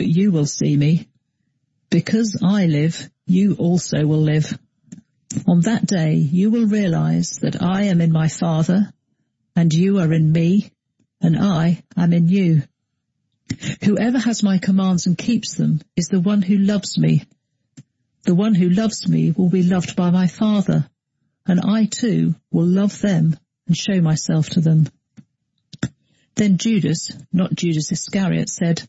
but you will see me. Because I live, you also will live. On that day you will realize that I am in my Father, and you are in me, and I am in you. Whoever has my commands and keeps them is the one who loves me. The one who loves me will be loved by my Father, and I too will love them and show myself to them. Then Judas, not Judas Iscariot, said,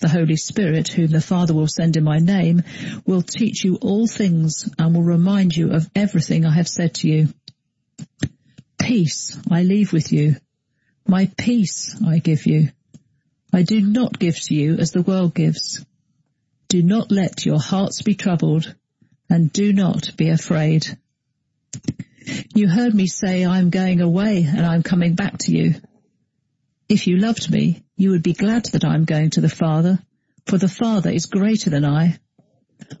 the Holy Spirit, whom the Father will send in my name, will teach you all things and will remind you of everything I have said to you. Peace I leave with you. My peace I give you. I do not give to you as the world gives. Do not let your hearts be troubled and do not be afraid. You heard me say I am going away and I am coming back to you. If you loved me, you would be glad that I am going to the Father, for the Father is greater than I.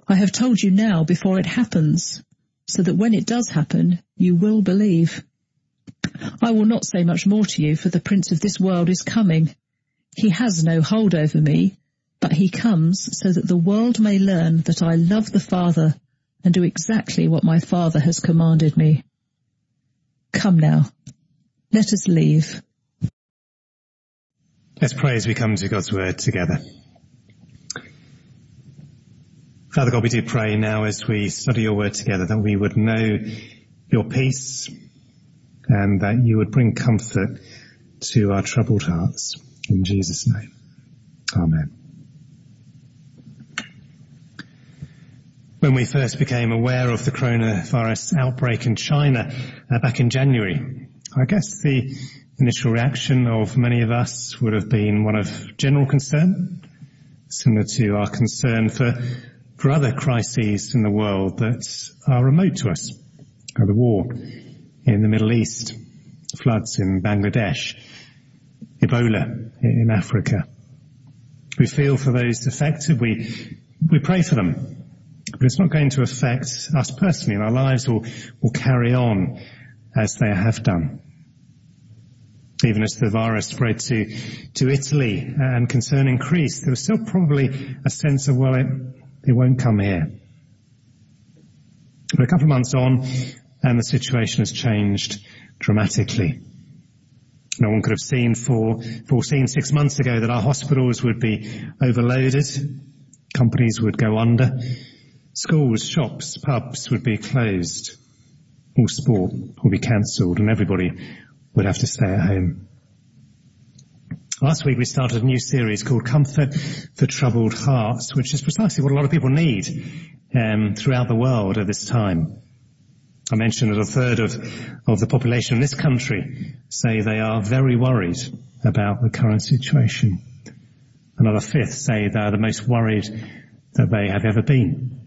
I have told you now before it happens, so that when it does happen, you will believe. I will not say much more to you, for the prince of this world is coming. He has no hold over me, but he comes so that the world may learn that I love the Father and do exactly what my Father has commanded me. Come now, let us leave. Let's pray as we come to God's word together. Father God, we do pray now as we study your word together that we would know your peace and that you would bring comfort to our troubled hearts. In Jesus' name. Amen. When we first became aware of the coronavirus outbreak in China uh, back in January, I guess the initial reaction of many of us would have been one of general concern, similar to our concern for, for other crises in the world that are remote to us. The war in the Middle East, floods in Bangladesh, Ebola in Africa. We feel for those affected. We, we pray for them. But it's not going to affect us personally and our lives will, will carry on as they have done. Even as the virus spread to, to Italy uh, and concern increased, there was still probably a sense of, well, it, it won't come here. But a couple of months on, and the situation has changed dramatically. No one could have seen for, foreseen six months ago that our hospitals would be overloaded, companies would go under, schools, shops, pubs would be closed, all sport would be cancelled and everybody would have to stay at home. Last week we started a new series called Comfort for Troubled Hearts, which is precisely what a lot of people need um, throughout the world at this time. I mentioned that a third of, of the population in this country say they are very worried about the current situation. Another fifth say they are the most worried that they have ever been.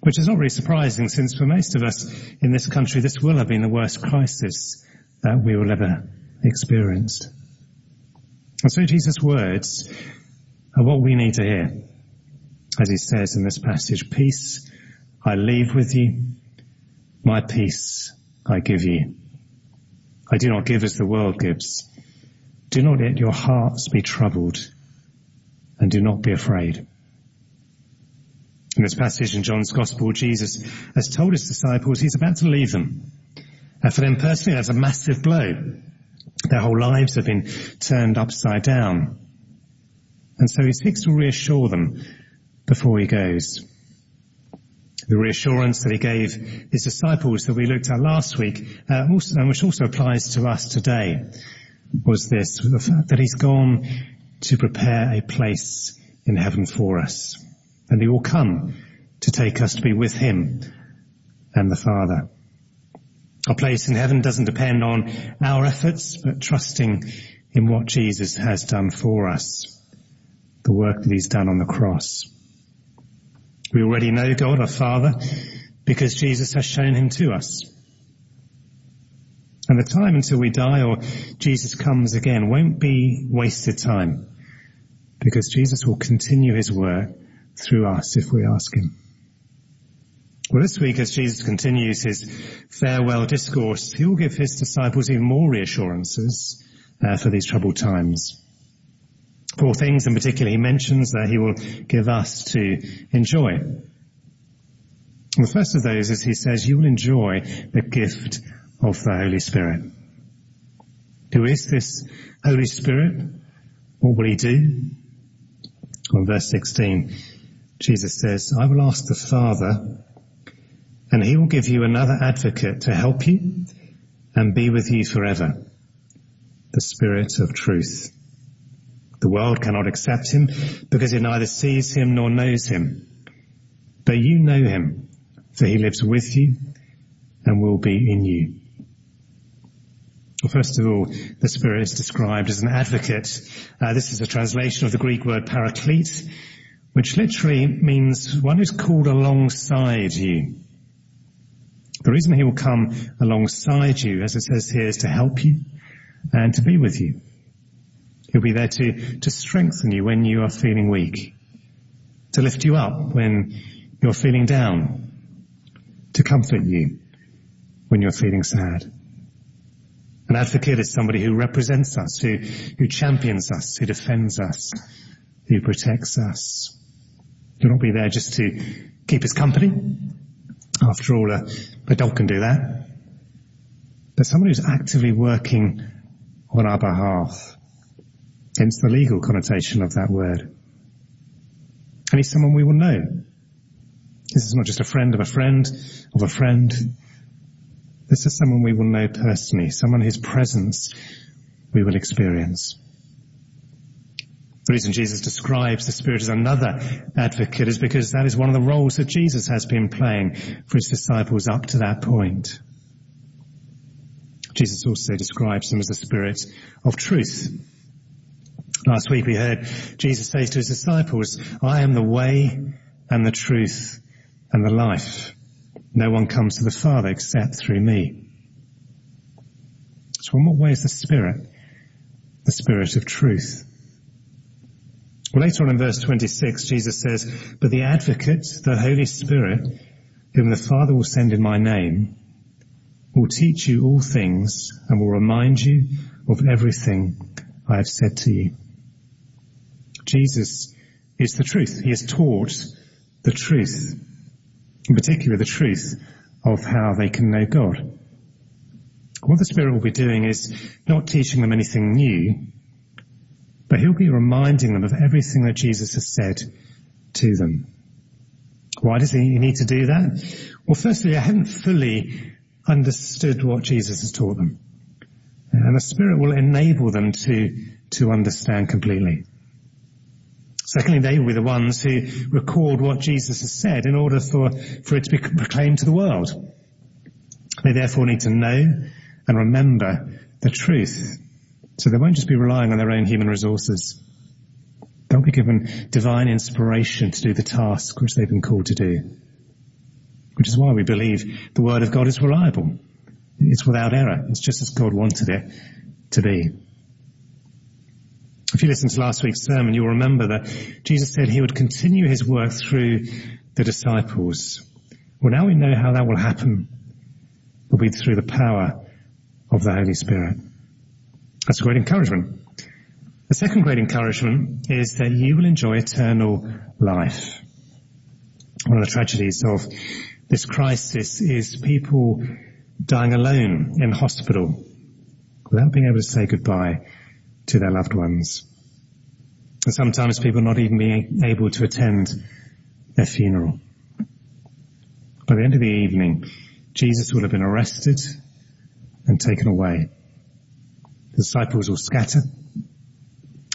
Which is not really surprising since for most of us in this country this will have been the worst crisis that we will ever experience. And so Jesus' words are what we need to hear. As he says in this passage, peace I leave with you, my peace I give you. I do not give as the world gives. Do not let your hearts be troubled and do not be afraid. In this passage in John's Gospel, Jesus has told his disciples he's about to leave them. And for them personally, that's a massive blow. Their whole lives have been turned upside down. And so he seeks to reassure them before he goes. The reassurance that he gave his disciples that we looked at last week, uh, also, and which also applies to us today, was this, the fact that he's gone to prepare a place in heaven for us. And he will come to take us to be with him and the Father. Our place in heaven doesn't depend on our efforts, but trusting in what Jesus has done for us, the work that he's done on the cross. We already know God, our Father, because Jesus has shown him to us. And the time until we die or Jesus comes again won't be wasted time because Jesus will continue his work through us if we ask him. Well, this week as Jesus continues his farewell discourse, he will give his disciples even more reassurances uh, for these troubled times. Four things in particular he mentions that he will give us to enjoy. The first of those is he says, you will enjoy the gift of the Holy Spirit. Who is this Holy Spirit? What will he do? On verse 16, Jesus says, I will ask the Father and he will give you another advocate to help you and be with you forever. The Spirit of truth. The world cannot accept him because it neither sees him nor knows him. But you know him, for he lives with you and will be in you. Well, first of all, the Spirit is described as an advocate. Uh, this is a translation of the Greek word paraclete, which literally means one who's called alongside you. The reason he will come alongside you, as it says here, is to help you and to be with you. He'll be there to, to strengthen you when you are feeling weak, to lift you up when you're feeling down, to comfort you when you're feeling sad. An advocate is somebody who represents us, who, who champions us, who defends us, who protects us. He'll not be there just to keep us company. After all, a, a dog can do that. But someone who's actively working on our behalf. Hence the legal connotation of that word. And he's someone we will know. This is not just a friend of a friend of a friend. This is someone we will know personally, someone whose presence we will experience. The reason Jesus describes the Spirit as another advocate is because that is one of the roles that Jesus has been playing for his disciples up to that point. Jesus also describes him as the Spirit of truth. Last week we heard Jesus say to his disciples, I am the way and the truth and the life. No one comes to the Father except through me. So in what way is the Spirit the Spirit of truth? Later on in verse 26, Jesus says, But the advocate, the Holy Spirit, whom the Father will send in my name, will teach you all things and will remind you of everything I have said to you. Jesus is the truth. He has taught the truth, in particular the truth of how they can know God. What the Spirit will be doing is not teaching them anything new, but He'll be reminding them of everything that Jesus has said to them. Why does He need to do that? Well, firstly, I haven't fully understood what Jesus has taught them. And the Spirit will enable them to, to understand completely. Secondly, they will be the ones who record what Jesus has said in order for, for it to be proclaimed to the world. They therefore need to know and remember the truth. So they won't just be relying on their own human resources. They'll be given divine inspiration to do the task which they've been called to do. Which is why we believe the Word of God is reliable. It's without error. It's just as God wanted it to be. If you listened to last week's sermon, you'll remember that Jesus said he would continue his work through the disciples. Well, now we know how that will happen. It will be through the power of the Holy Spirit. That's a great encouragement. The second great encouragement is that you will enjoy eternal life. One of the tragedies of this crisis is people dying alone in hospital without being able to say goodbye to their loved ones. And sometimes people not even being able to attend their funeral. By the end of the evening, Jesus will have been arrested and taken away. The disciples will scatter.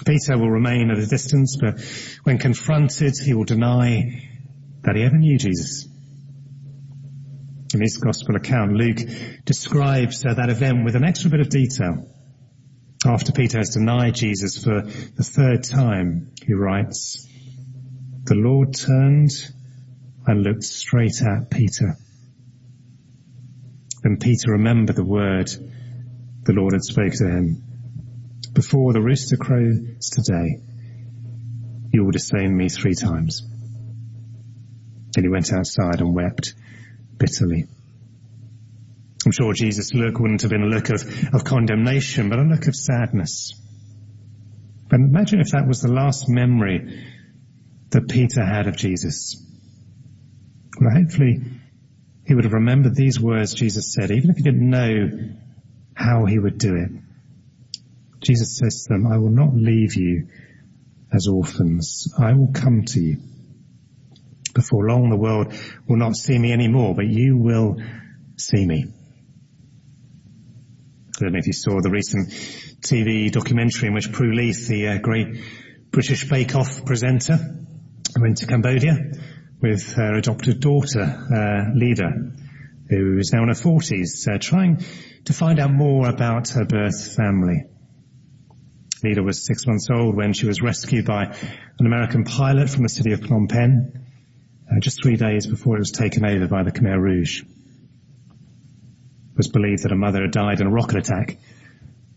Peter will remain at a distance, but when confronted, he will deny that he ever knew Jesus. In his gospel account, Luke describes uh, that event with an extra bit of detail. After Peter has denied Jesus for the third time, he writes, the Lord turned and looked straight at Peter. Then Peter remembered the word the Lord had spoken to him. Before the rooster crows today, you will disown me three times. And he went outside and wept bitterly. I'm sure Jesus' look wouldn't have been a look of, of condemnation, but a look of sadness. But imagine if that was the last memory that Peter had of Jesus. Well, hopefully he would have remembered these words Jesus said, even if he didn't know how he would do it. Jesus says to them, I will not leave you as orphans. I will come to you. Before long the world will not see me anymore, but you will see me. I don't know if you saw the recent TV documentary in which Prue Leith, the uh, great British Bake Off presenter, went to Cambodia with her adopted daughter, uh, Lida, who is now in her 40s, uh, trying to find out more about her birth family. Lida was six months old when she was rescued by an American pilot from the city of Phnom Penh, uh, just three days before it was taken over by the Khmer Rouge. It was believed that her mother had died in a rocket attack,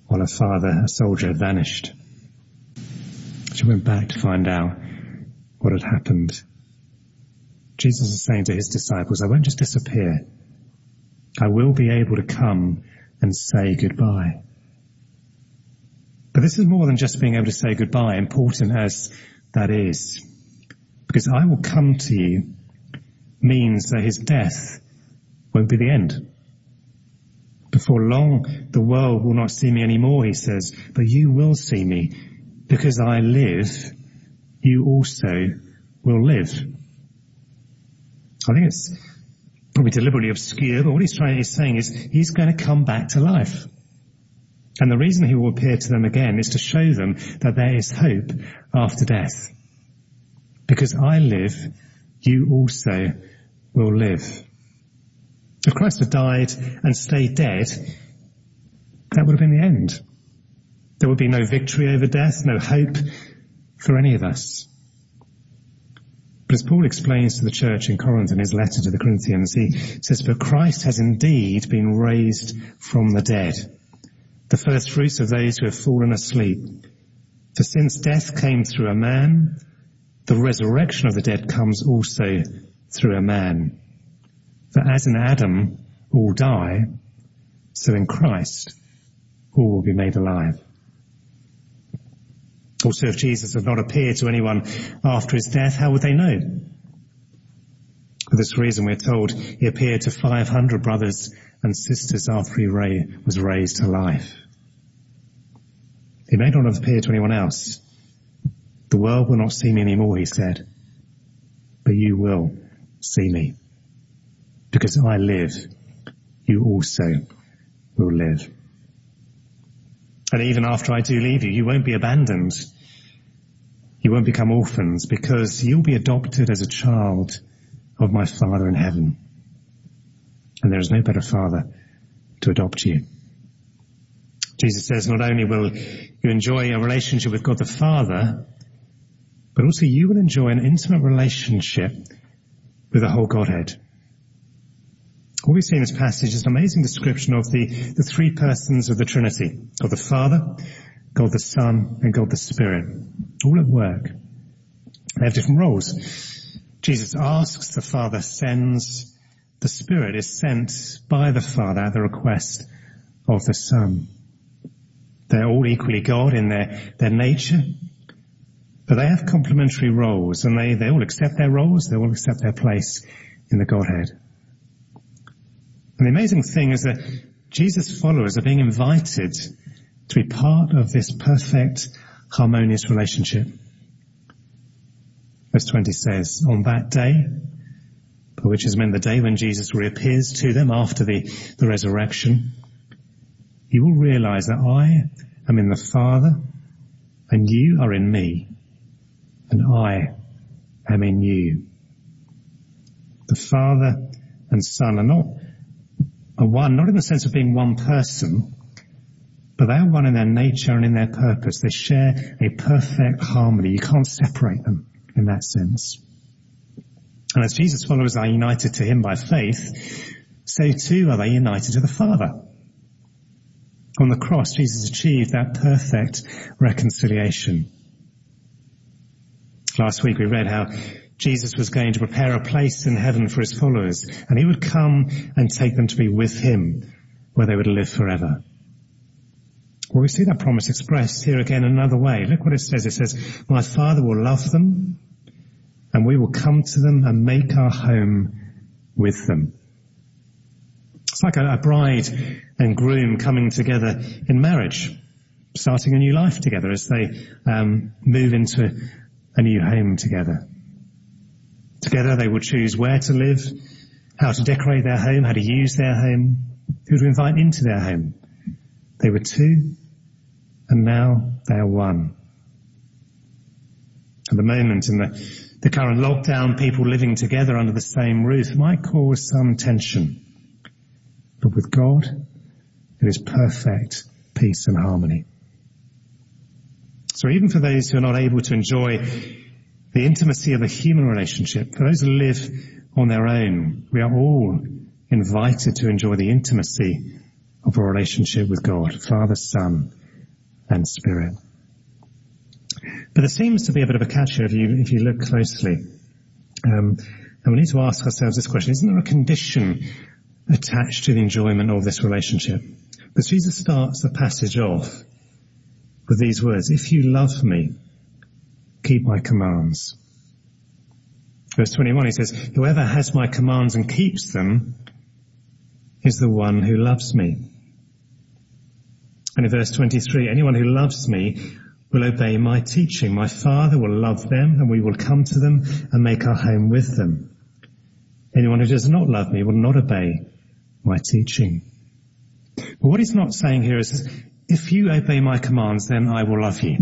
while her father, a soldier, had vanished. She went back to find out what had happened. Jesus is saying to his disciples, I won't just disappear. I will be able to come and say goodbye. But this is more than just being able to say goodbye, important as that is. Because I will come to you means that his death won't be the end. Before long, the world will not see me anymore, he says, but you will see me. Because I live, you also will live. I think it's probably deliberately obscure, but what he's trying, he's saying is he's going to come back to life. And the reason he will appear to them again is to show them that there is hope after death. Because I live, you also will live. If Christ had died and stayed dead, that would have been the end. There would be no victory over death, no hope for any of us. But as Paul explains to the church in Corinth in his letter to the Corinthians, he says, For Christ has indeed been raised from the dead, the first fruits of those who have fallen asleep. For since death came through a man, the resurrection of the dead comes also through a man. For as in Adam all die, so in Christ all will be made alive. Also, if Jesus had not appeared to anyone after his death, how would they know? For this reason, we're told he appeared to 500 brothers and sisters after he was raised to life. He may not have appeared to anyone else. The world will not see me anymore, he said, but you will see me. Because I live, you also will live. And even after I do leave you, you won't be abandoned. You won't become orphans because you'll be adopted as a child of my Father in heaven. And there is no better Father to adopt you. Jesus says not only will you enjoy a relationship with God the Father, but also you will enjoy an intimate relationship with the whole Godhead. What we see in this passage is an amazing description of the, the three persons of the Trinity. of the Father, God the Son, and God the Spirit. All at work. They have different roles. Jesus asks, the Father sends, the Spirit is sent by the Father at the request of the Son. They're all equally God in their, their nature, but they have complementary roles and they, they all accept their roles, they all accept their place in the Godhead. And the amazing thing is that Jesus' followers are being invited to be part of this perfect, harmonious relationship. Verse 20 says, on that day, which is meant the day when Jesus reappears to them after the, the resurrection, you will realize that I am in the Father and you are in me and I am in you. The Father and Son are not are one, not in the sense of being one person, but they are one in their nature and in their purpose. They share a perfect harmony. You can't separate them in that sense. And as Jesus' followers are united to him by faith, so too are they united to the Father. On the cross, Jesus achieved that perfect reconciliation. Last week we read how Jesus was going to prepare a place in heaven for his followers, and he would come and take them to be with him, where they would live forever. Well, we see that promise expressed here again another way. Look what it says. It says, my Father will love them, and we will come to them and make our home with them. It's like a, a bride and groom coming together in marriage, starting a new life together as they um, move into a new home together. Together they will choose where to live, how to decorate their home, how to use their home, who to invite into their home. They were two, and now they are one. At the moment in the, the current lockdown, people living together under the same roof might cause some tension. But with God, it is perfect peace and harmony. So even for those who are not able to enjoy the intimacy of a human relationship, for those who live on their own, we are all invited to enjoy the intimacy of a relationship with God, Father, Son, and Spirit. But there seems to be a bit of a catch here if you, if you look closely. Um, and we need to ask ourselves this question, isn't there a condition attached to the enjoyment of this relationship? Because Jesus starts the passage off with these words, if you love me, keep my commands. Verse 21 he says, whoever has my commands and keeps them is the one who loves me. And in verse 23, anyone who loves me will obey my teaching. My Father will love them and we will come to them and make our home with them. Anyone who does not love me will not obey my teaching. But what he's not saying here is, if you obey my commands, then I will love you.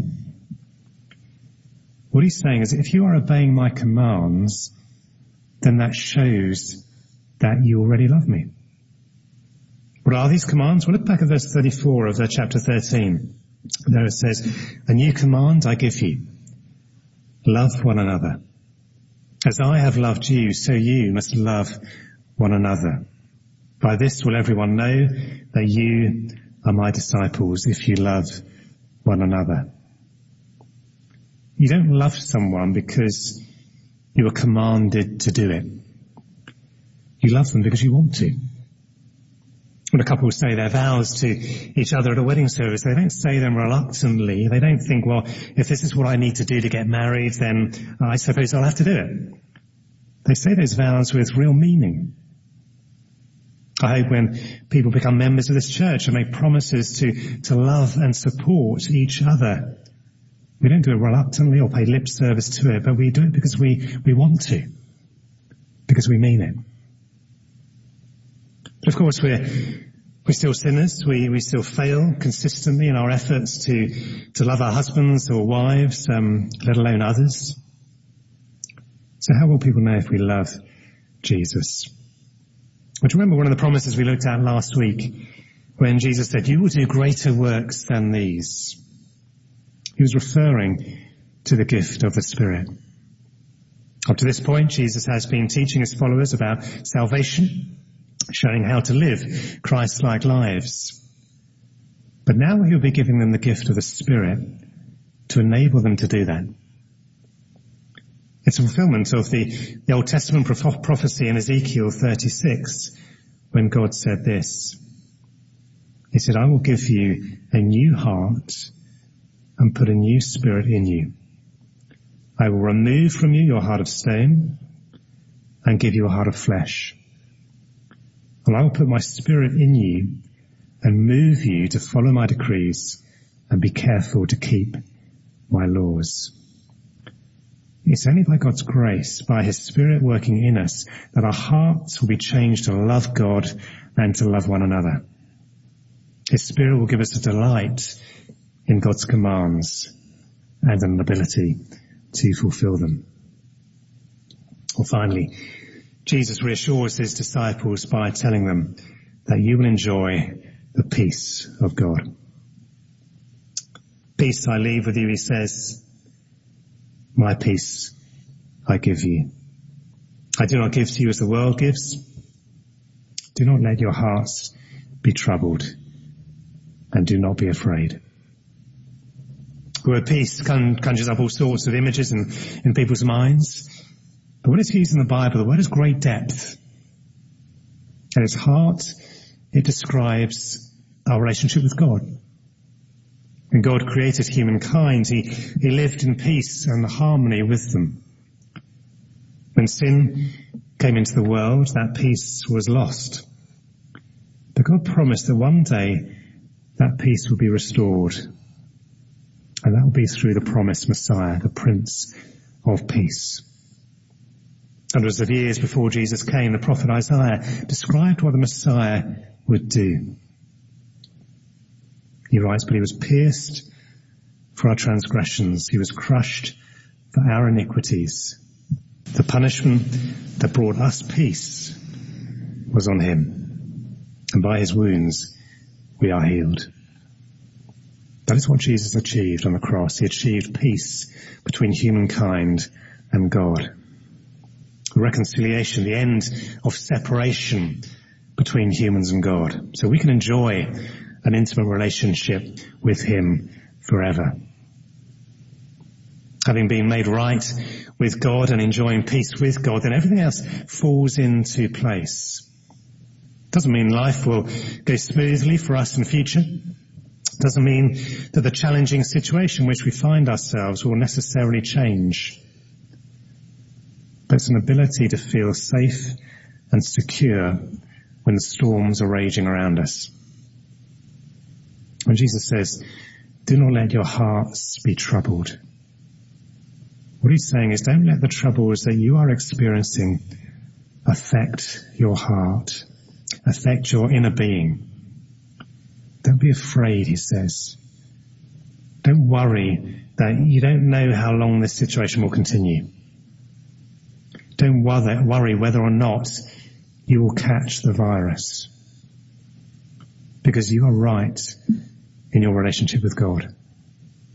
What he's saying is, if you are obeying my commands, then that shows that you already love me. What are these commands? Well, look back at verse 34 of chapter 13. There it says, a new command I give you. Love one another. As I have loved you, so you must love one another. By this will everyone know that you are my disciples if you love one another. You don't love someone because you are commanded to do it. You love them because you want to. When a couple say their vows to each other at a wedding service, they don't say them reluctantly. They don't think, well, if this is what I need to do to get married, then I suppose I'll have to do it. They say those vows with real meaning. I hope when people become members of this church and make promises to, to love and support each other, we don't do it reluctantly or pay lip service to it, but we do it because we, we want to. Because we mean it. But of course we're, we're still sinners. We, we still fail consistently in our efforts to, to love our husbands or wives, um, let alone others. So how will people know if we love Jesus? But remember one of the promises we looked at last week when Jesus said, you will do greater works than these. He was referring to the gift of the Spirit. Up to this point, Jesus has been teaching his followers about salvation, showing how to live Christ-like lives. But now he'll be giving them the gift of the Spirit to enable them to do that. It's a fulfillment of the, the Old Testament prophecy in Ezekiel 36 when God said this. He said, I will give you a new heart and put a new spirit in you. I will remove from you your heart of stone and give you a heart of flesh. And I will put my spirit in you and move you to follow my decrees and be careful to keep my laws. It's only by God's grace, by His Spirit working in us, that our hearts will be changed to love God and to love one another. His Spirit will give us a delight in God's commands and an ability to fulfill them. Well, finally, Jesus reassures his disciples by telling them that you will enjoy the peace of God. Peace I leave with you, he says. My peace I give you. I do not give to you as the world gives. Do not let your hearts be troubled and do not be afraid. The word peace conjures up all sorts of images in, in people's minds. But word is used in the Bible, the word has great depth. At its heart, it describes our relationship with God. When God created humankind, he, he lived in peace and harmony with them. When sin came into the world, that peace was lost. But God promised that one day that peace will be restored. And that will be through the promised Messiah, the Prince of Peace. Hundreds of years before Jesus came, the prophet Isaiah described what the Messiah would do. He writes, but he was pierced for our transgressions. He was crushed for our iniquities. The punishment that brought us peace was on him. And by his wounds we are healed. That is what Jesus achieved on the cross. He achieved peace between humankind and God. Reconciliation, the end of separation between humans and God. So we can enjoy an intimate relationship with Him forever. Having been made right with God and enjoying peace with God, then everything else falls into place. Doesn't mean life will go smoothly for us in the future. Doesn't mean that the challenging situation in which we find ourselves will necessarily change. But it's an ability to feel safe and secure when the storms are raging around us. When Jesus says, do not let your hearts be troubled. What he's saying is don't let the troubles that you are experiencing affect your heart, affect your inner being. Don't be afraid, he says. Don't worry that you don't know how long this situation will continue. Don't worry whether or not you will catch the virus. Because you are right in your relationship with God.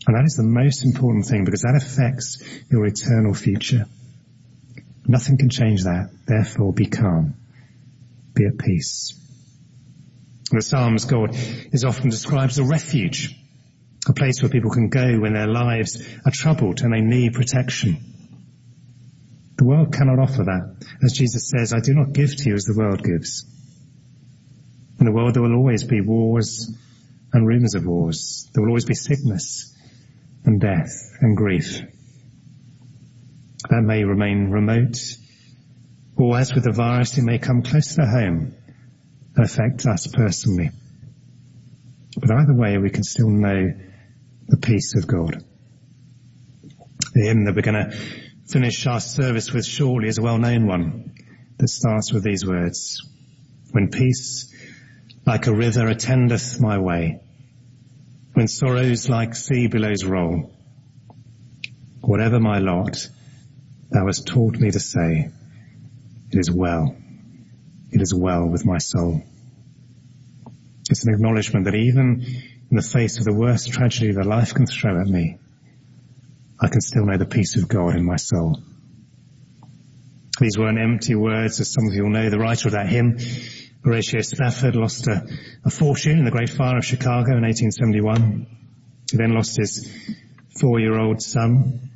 And that is the most important thing because that affects your eternal future. Nothing can change that. Therefore, be calm. Be at peace. In the Psalms, God is often described as a refuge, a place where people can go when their lives are troubled and they need protection. The world cannot offer that. As Jesus says, I do not give to you as the world gives. In the world there will always be wars, and rumours of wars. There will always be sickness and death and grief. That may remain remote, or as with the virus, it may come closer to home and affect us personally. But either way, we can still know the peace of God. The hymn that we're going to finish our service with surely is a well-known one that starts with these words. When peace like a river attendeth my way, when sorrows like sea billows roll. Whatever my lot, thou hast taught me to say, it is well, it is well with my soul. It's an acknowledgement that even in the face of the worst tragedy that life can throw at me, I can still know the peace of God in my soul. These weren't empty words, as some of you will know. The writer of that hymn Horatio Spafford lost a, a fortune in the Great Fire of Chicago in 1871. He then lost his four-year-old son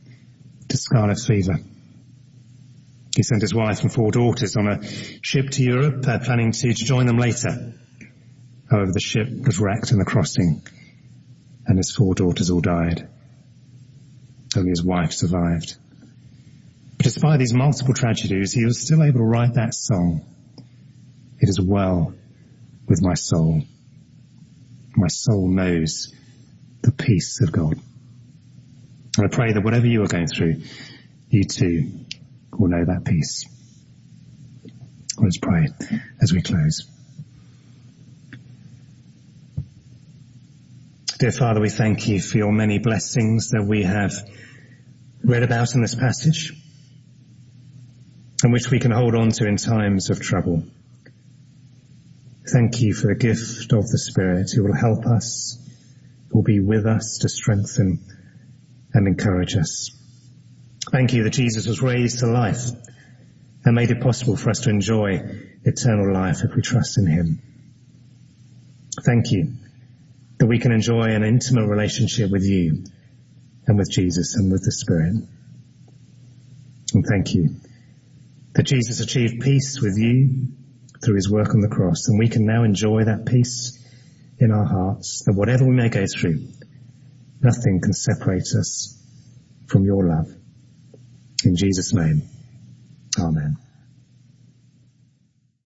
to scarlet fever. He sent his wife and four daughters on a ship to Europe, uh, planning to, to join them later. However, the ship was wrecked in the crossing, and his four daughters all died. Only his wife survived. But despite these multiple tragedies, he was still able to write that song it is well with my soul. My soul knows the peace of God. And I pray that whatever you are going through, you too will know that peace. Let's pray as we close. Dear Father, we thank you for your many blessings that we have read about in this passage and which we can hold on to in times of trouble. Thank you for the gift of the Spirit who will help us, who will be with us to strengthen and encourage us. Thank you that Jesus was raised to life and made it possible for us to enjoy eternal life if we trust in Him. Thank you that we can enjoy an intimate relationship with you and with Jesus and with the Spirit. And thank you that Jesus achieved peace with you through his work on the cross and we can now enjoy that peace in our hearts that whatever we may go through, nothing can separate us from your love. In Jesus' name.